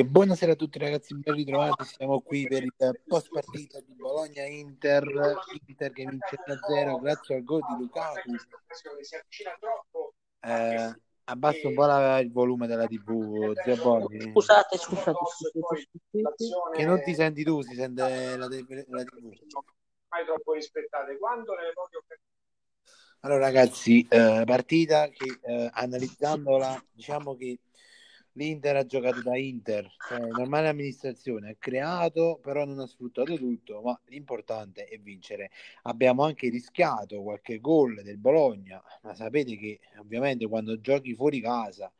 E buonasera a tutti ragazzi, ben ritrovati, siamo qui per il post partita di Bologna-Inter, Inter che vince 1-0 grazie al gol di Lukaku. Eh, abbassa un po' la- il volume della tv, zio Bobby, Scusate, scusate, che non ti senti tu, si sente la, tv. mai troppo rispettate quando nelle poche occasioni Allora ragazzi, eh, partita che eh, analizzandola diciamo che l'Inter ha giocato da Inter, cioè normale amministrazione, ha creato però non ha sfruttato tutto, ma l'importante è vincere. Abbiamo anche rischiato qualche gol del Bologna, ma sapete che ovviamente quando giochi fuori casa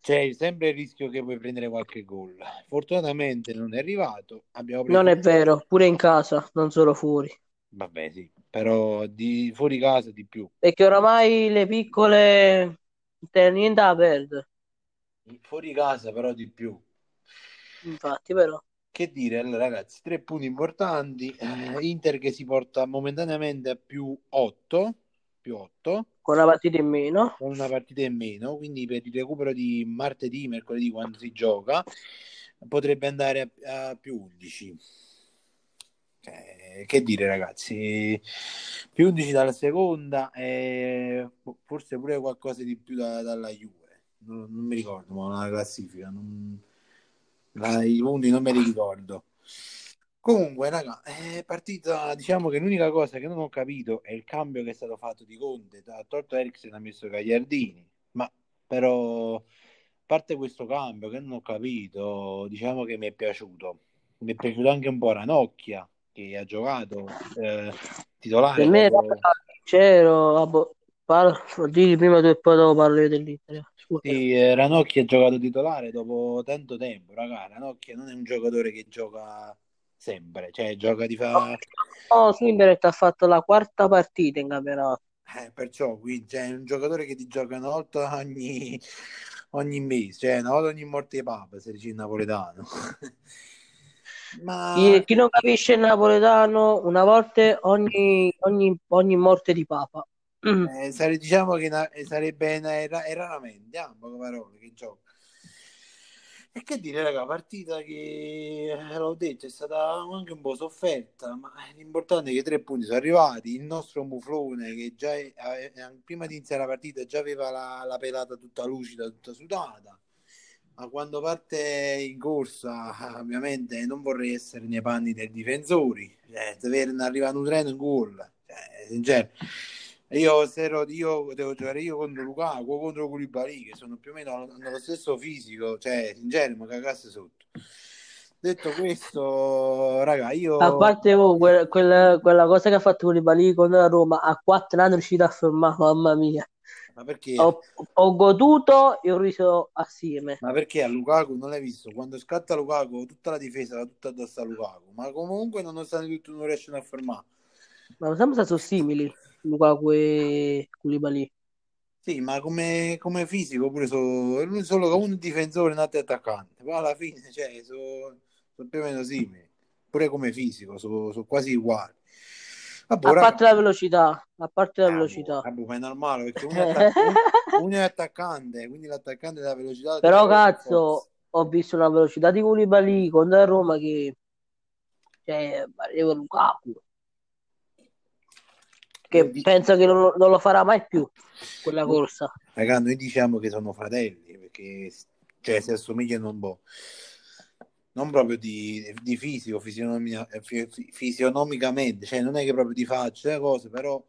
c'è sempre il rischio che puoi prendere qualche gol. Fortunatamente non è arrivato. Non è vero, pure in casa, non solo fuori. Vabbè sì, però di fuori casa di più. Perché oramai le piccole niente da perdere. Fuori casa però di più. Infatti, però. Che dire, allora ragazzi, tre punti importanti. Eh, Inter che si porta momentaneamente a più 8, più 8, Con una partita in meno. con una partita in meno, quindi per il recupero di martedì, mercoledì quando si gioca, potrebbe andare a, a più 11. Eh, che dire ragazzi, più 11 dalla seconda e forse pure qualcosa di più da- dalla Juve, non, non mi ricordo, ma la classifica, non- la- i punti non me li ricordo. Comunque, raga, è partita, diciamo che l'unica cosa che non ho capito è il cambio che è stato fatto di Conte, ha tolto Eriksen ha messo Gagliardini, ma però, a parte questo cambio che non ho capito, diciamo che mi è piaciuto. Mi è piaciuto anche un po' Ranocchia, che ha giocato eh, titolare. Per me, raga, sincero, parlo, digli prima tu e poi dopo parlo io dell'Inter. Sì, eh, Ranocchia ha giocato titolare dopo tanto tempo, raga. Ranocchia non è un giocatore che gioca sempre, cioè gioca di fa... Oh, Simberet ha fatto la quarta partita in campionato. Eh, perciò qui c'è un giocatore che ti gioca una volta ogni, ogni mese, cioè una volta ogni morte di papa, se dici il napoletano. Ma Chi, chi non capisce il napoletano, una volta ogni, ogni, ogni morte di papa. Mm. eh, sare- diciamo che na- eh, sarebbe una- è ra- è raramente, ah, poche parole, che gioca. E che dire, raga, partita che eh, l'ho detto è stata anche un po' sofferta, ma l'importante è che i tre punti sono arrivati. Il nostro muflone, che già è- eh, prima di iniziare la partita già aveva la, la pelata tutta lucida, tutta sudata, ma quando parte in corsa, ovviamente non vorrei essere nei panni dei difensori, cioè, deve arrivare un treno in gol, cioè, sincero. Io, ero- io devo giocare io contro Lukaku o contro Koulibaly che sono più o meno nello stesso fisico, cioè sincero mi cagasse sotto. Detto questo, raga, io A parte oh, que- quella, quella cosa che ha fatto Koulibaly con la Roma, a quattro anni è riuscito a fermare, mamma mia. ma perché? Ho, ho goduto e ho riso assieme. Ma perché a Lukaku non l'hai visto? Quando scatta Lukaku, tutta la difesa va tutta addosso a Lukaku, ma comunque nonostante tutto non riescono a fermare. Ma non sembra sono simili Lukaku e Koulibaly. Sì, ma come, come fisico pure so, solo che uno è difensore e un altro attaccante. Poi alla fine, cioè, sono so più o meno simili. Pure come fisico, sono so quasi uguali. Vabbè, A raga, parte la velocità, a parte la eh, velocità. boh, ma è normale perché uno è, attac- uno è attaccante, quindi l'attaccante della velocità. Però cazzo, ho visto una velocità di Koulibaly con la Roma che cioè, arriva Lukaku che penso che non, non lo farà mai più quella corsa. Raga, noi diciamo che sono fratelli perché cioè, si assomigliano un po'. Non proprio di, di fisico, fisionomia- fi- fi- fisionomicamente, cioè non è che proprio di faccia, eh, cose, però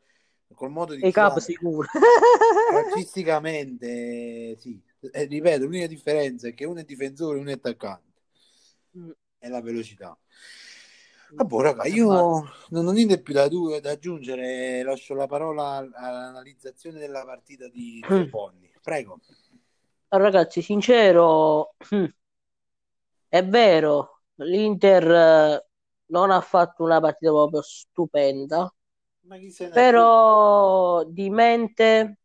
col modo di E capo sicuro. calcisticamente, sì. Eh, ripeto, l'unica differenza è che uno è difensore e uno è attaccante, Mm. è la velocità. Vabbè, raga, io non ho niente più da, da aggiungere, lascio la parola all- all'analizzazione della partita di Mm. Ponni. Prego. Ragazzi, sincero, è vero, l'Inter eh, non ha fatto una partita proprio stupenda, però di mente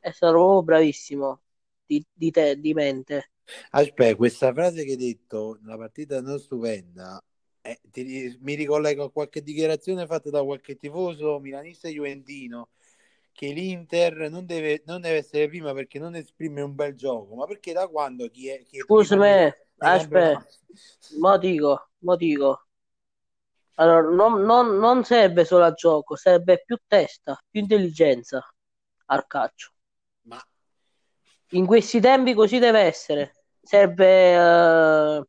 è stato proprio bravissimo. Di, di te, di mente. Aspetta, questa frase che hai detto, la partita non stupenda, eh, ti mi ricollego a qualche dichiarazione fatta da qualche tifoso milanista e juventino che l'Inter non deve, non deve essere prima perché non esprime un bel gioco, ma perché da quando chi è, chi è prima Scusami, nei- nei aspetta, mo dico, mo dico. Allora, non, non- non serve solo a gioco, serve più testa, più intelligenza al calcio. Ma In questi tempi così deve essere. Serve, eh,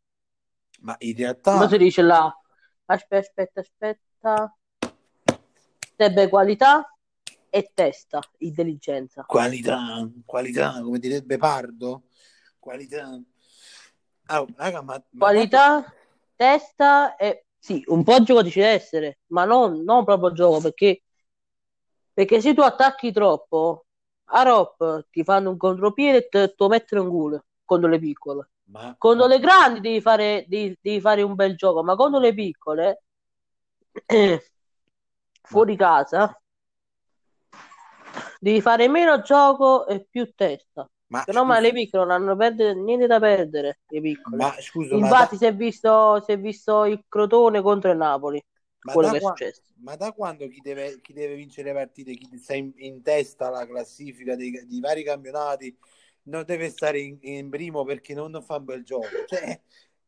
Ma in come si realtà, dice là? Aspetta, aspetta, aspetta. Serve qualità e testa, intelligenza. qualità, qualità, come direbbe Pardo, qualità. Ah, raga, ma, ma Qualità, testa e sì, un po' gioco deve essere, ma non, non proprio gioco perché, perché se tu attacchi troppo, a Rop ti fanno un contropiede e te te lo mettono in culo contro le piccole. Ma, Contro le grandi devi fare, devi, devi fare un bel gioco, ma contro le piccole, fuori casa, devi fare meno gioco e più testa. ma, Se no, ma le piccole non hanno perdere- niente da perdere, le piccole. ma scusa, ma Infatti, da, si è visto, si è visto il Crotone contro il Napoli, ma quello da che è successo. ma da quando chi deve, chi deve vincere le partite, chi sta in, in testa alla classifica dei, di vari campionati, non deve stare in, in primo perché non, non fa un bel gioco. Cioè,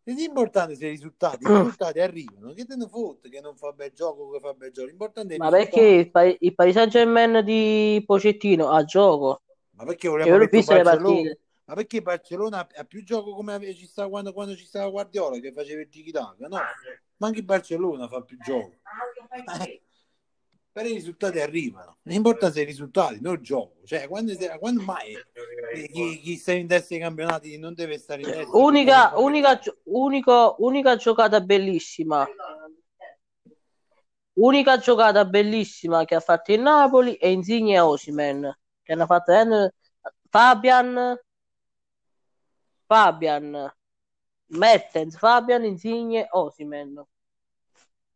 l'importante sono i risultati, i risultati arrivano. Che te ne fotte che non fa bel gioco, che fa bel gioco? L'importante è il Ma perché il, Pari- il Paris Saint-Germain di Pocettino ha gioco? Ma perché volevo le Barcellona? partite. Ma perché Barcellona ha- più gioco come ci stava quando, quando ci stava Guardiola che faceva il tiki-taka? No, ma anche Barcellona fa più gioco. Eh, però i risultati arrivano. L'importante sono i risultati, non il gioco. Cioè, quando, quando mai eh, chi, chi sta in testa ai campionati non deve stare in testa? Unica, unica, unico- unica giocata bellissima. Unica giocata bellissima che ha fatto il Napoli è Insigne e Osimhen. Che hanno fatto eh, Fabian, Fabian, Mertens, Fabian, Insigne, Osimhen.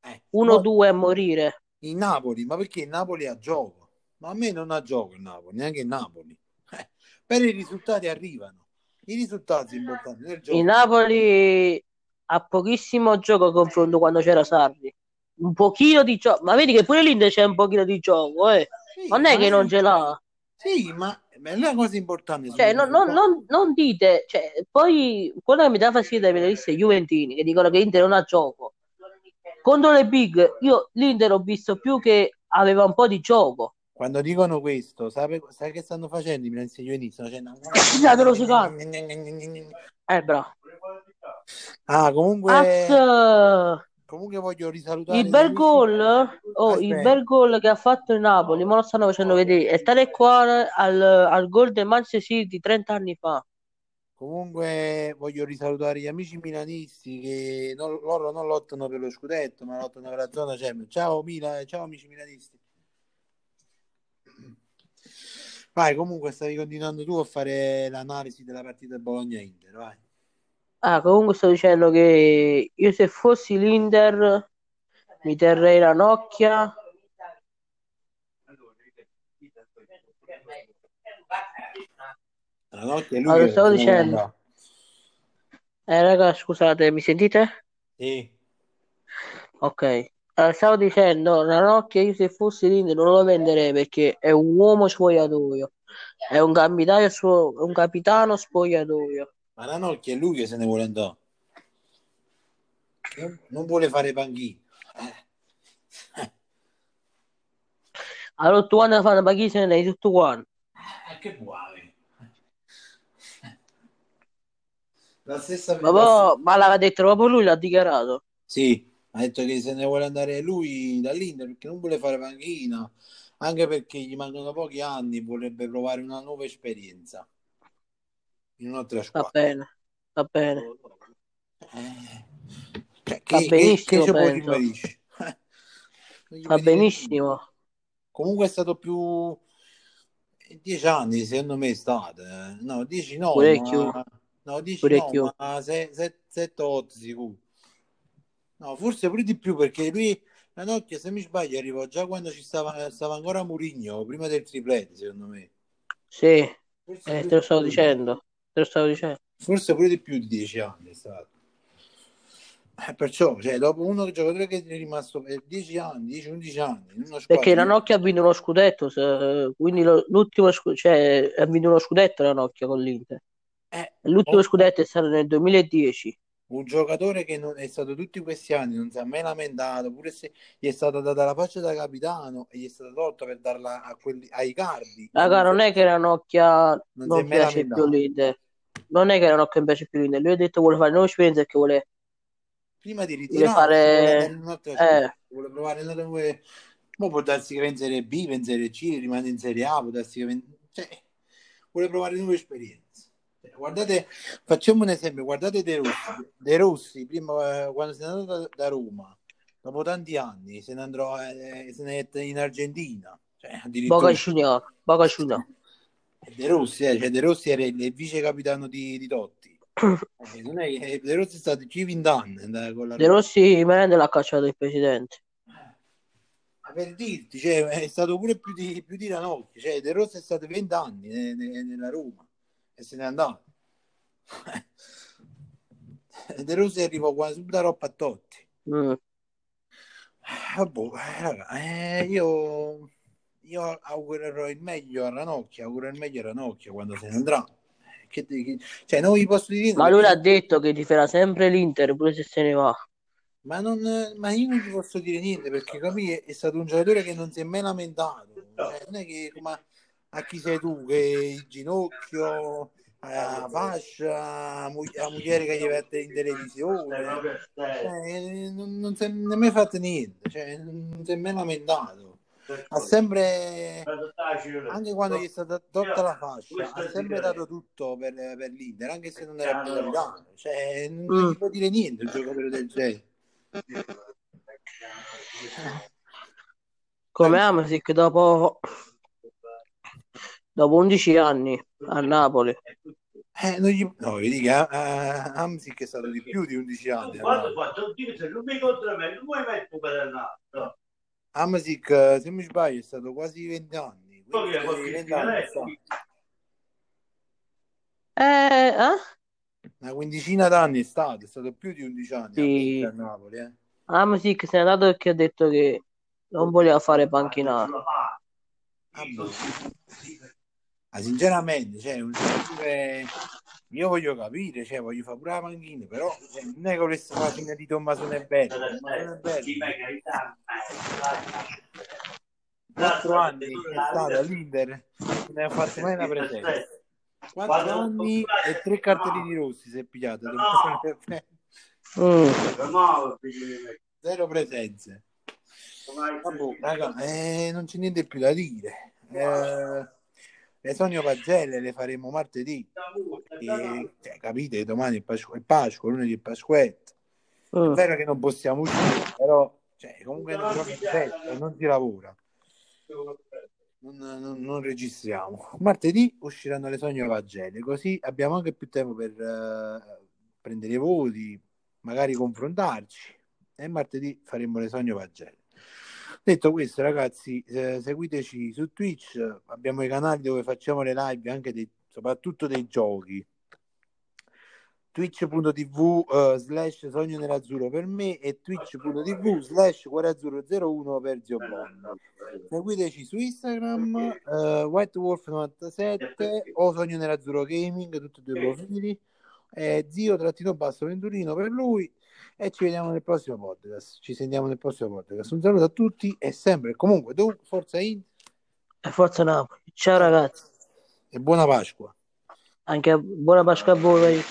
Eh, 1-2 a morire. In Napoli, ma perché il Napoli ha gioco? Ma a me non ha gioco il Napoli, neanche il Napoli. Eh, però i risultati arrivano. I risultati sono importanti nel gioco. Il Napoli ha pochissimo gioco a confronto quando c'era Sarri. Un pochino di gioco, ma vedi che pure l'Inter c'è un pochino di gioco, eh. Sì, Non è che non ce l'ha. Sì, ma è la cosa importante. Cioè, non, non- non- non dite, cioè, poi quello che mi dà fastidio dai penalisti è Juventini che dicono che l'Inter non ha gioco. Contro le big, io l'Inter ho visto più che aveva un po' di gioco. Quando dicono questo, sai, sai che stanno facendo i milanesi juvenili? Stanno facendo... Eh, bravo. Ah, comunque, Az, comunque voglio risalutare il bel gol, oh, il bel gol che ha fatto il Napoli, ma lo stanno facendo vedere. È tale qua al, al gol del Manchester City 30 anni fa. Comunque voglio risalutare gli amici milanisti che non- loro non lottano per lo scudetto, ma lottano per la zona Champions. Ciao Mila, ciao amici milanisti. Vai, comunque stavi continuando tu a fare l'analisi della partita Bologna-Inter, vai. Ah, comunque sto dicendo che io se fossi l'Inter mi terrei la nocchia. La notte è lui Allora, stavo dicendo. Eh, raga, scusate, mi sentite? Sì. Ok. Allora, stavo dicendo, la nocchia io se fossi l'Inter non lo venderei perché è un uomo spogliatoio. È un capitano, spo- un capitano spogliatoio. Ma la Nocchia è lui che se ne vuole andare. Non, vuole fare panchina. Eh. Allora, tu quando fanno paghi se ne dai tutto quanto. Eh, che vuoi? La stessa Ma, poi- ma l'aveva detto proprio lui, l'ha dichiarato. Sì, ha detto che se ne vuole andare lui dall'Inter perché non vuole fare panchina, anche perché gli mancano pochi anni, vorrebbe provare una nuova esperienza in un'altra Va squadra. bene, va bene. Eh, Cioè, che, che, benissimo, che niente. benissimo. Comunque è stato più... Dieci anni, secondo me, è stato. eh. No, dieci no, ma... No, dieci Parecchio. no, ma se- se- sette o otto sicuro. No, forse pure di più, perché lui, la Nokia, se mi sbaglio, arrivò già quando ci stava, stava ancora Murigno, prima del triplete, secondo me. Sì, eh, pure te lo stavo più. dicendo. Te lo stavo dicendo. Forse pure di più di dieci anni è stato. Eh, perciò, cioè, dopo uno giocatore che è rimasto per 10 anni, 10-11 anni, una Perché la squadra, Nokia ha vinto uno scudetto, quindi lo- l'ultimo scu- cioè, ha vinto uno scudetto la Nokia con l'Inter. Eh, L'ultimo oh, scudetto è stato nel 2010. un giocatore che non è stato tutti questi anni, non si è mai lamentato, pure se gli è stata data la faccia da capitano e gli è stata tolta per darla a quelli, ai cardi, e Raga, non è, che la Nokia non piace più l'Inter. Non è che la Nokia non piace più l'Inter. Lui ha detto che vuole fare nuove esperienze e che vuole, Prima di andare fare... Eh, vuole provare un'altra nuove... Mo può darsi che va in Serie B, va in Serie C, rimane in Serie A, può darsi che cioè, vuole provare nuove esperienze. Guardate, facciamo un esempio, guardate De Rossi, De Rossi prima eh, quando se n'è andato da, Roma, dopo tanti anni se ne andrò eh, se ne è in Argentina, cioè Boca Junior, Boca Junior. De Rossi, eh, cioè De Rossi era il, vice capitano di, di Totti. Eh, non è che De Rossi è stato più 20 anni eh, con la De. Rossi Menende l'ha cacciato il presidente. Per dirti, cioè, è stato pure più di, più di Ranocchio, cioè De Rossi è stato 20 anni ne- ne- nella Roma e se n'è andato. De Rossi arrivò quasi subito a Roppa a Totti. Mm. Ah, boh, eh, raga, eh, io, io augurerò il meglio a Ranocchio, auguro il meglio a Ranocchio quando se ne andrà. Che, che- cioè, non vi posso dire Ma lui perché l'ha detto che tiferà sempre l'Inter, pure se se ne va. Ma, non, ma io non gli posso dire niente perché capì, è, è stato un giocatore che non si è mai lamentato. Cioè, non è che come a chi sei tu, che il ginocchio, eh, la fascia, la mu- la moglie che gli mette in televisione, cioè, non, non si è mai fatto niente, cioè, non si è mai lamentato. Ha sempre, anche quando gli è stata tolta la fascia, ha sempre dato tutto per, per l'Inter, anche se non era più capitano. Cioè, non Mm. gli può dire niente un giocatore del genere. Come Amasic dopo, dopo 11 anni a Napoli. Eh, non gli... No, vedi che eh, Amsic è stato di più di 11 anni. a Quando faccio se non mi incontra me, non vuoi mettere un pedallato. Amsic, eh, se mi sbaglio, è stato quasi 20 anni. Quindi, qualche 20 anni è figaretto. stato. Eh, eh? Una quindicina d'anni è stato, è stato più di 11 anni Sì. a Napoli. Eh. Amasic se n'è andato perché ha detto che non voleva fare panchinato. Ah. Ma sinceramente, cioè, io voglio capire, cioè, voglio fare pure la panchina, però cioè, non è che volesse fare la fine di. Tommasone Belli, quattro anni è stato all'Inter, non ne ha fatto mai una presenza. Quattro anni e tre cartellini rossi si è pigliato. Mm. Zero presenze. Vabbè, raga, eh, non c'è niente più da dire. Eh, le Sonio Pagelle le faremo martedì. E, cioè, capite, domani è Pasqua, è Pasqua, lunedì è Pasquetta. È Mm. vero che non possiamo uscire, però cioè, comunque non, festa, non si lavora, non, non- non registriamo. Martedì usciranno le Sonio Pagelle, così abbiamo anche più tempo per eh, prendere i voti, magari confrontarci. E martedì faremo le Sonio Pagelle. Detto questo, ragazzi, eh, seguiteci su Twitch, abbiamo i canali dove facciamo le live anche dei, soprattutto dei giochi. twitch.tv eh, slash sogno nell'azzurro per me e twitch.tv slash cuore azzurro 01 per Zio Bond. Seguiteci su Instagram, eh, whitewolf97 o sogno nell'azzurro gaming, tutti e due i profili, eh, zio trattino basso venturino per lui e ci vediamo nel prossimo podcast. Ci sentiamo nel prossimo podcast. Un saluto a tutti e sempre, comunque, tu, forza in E forza Napoli. Ciao ragazzi. e buona Pasqua. Anche buona Pasqua a voi.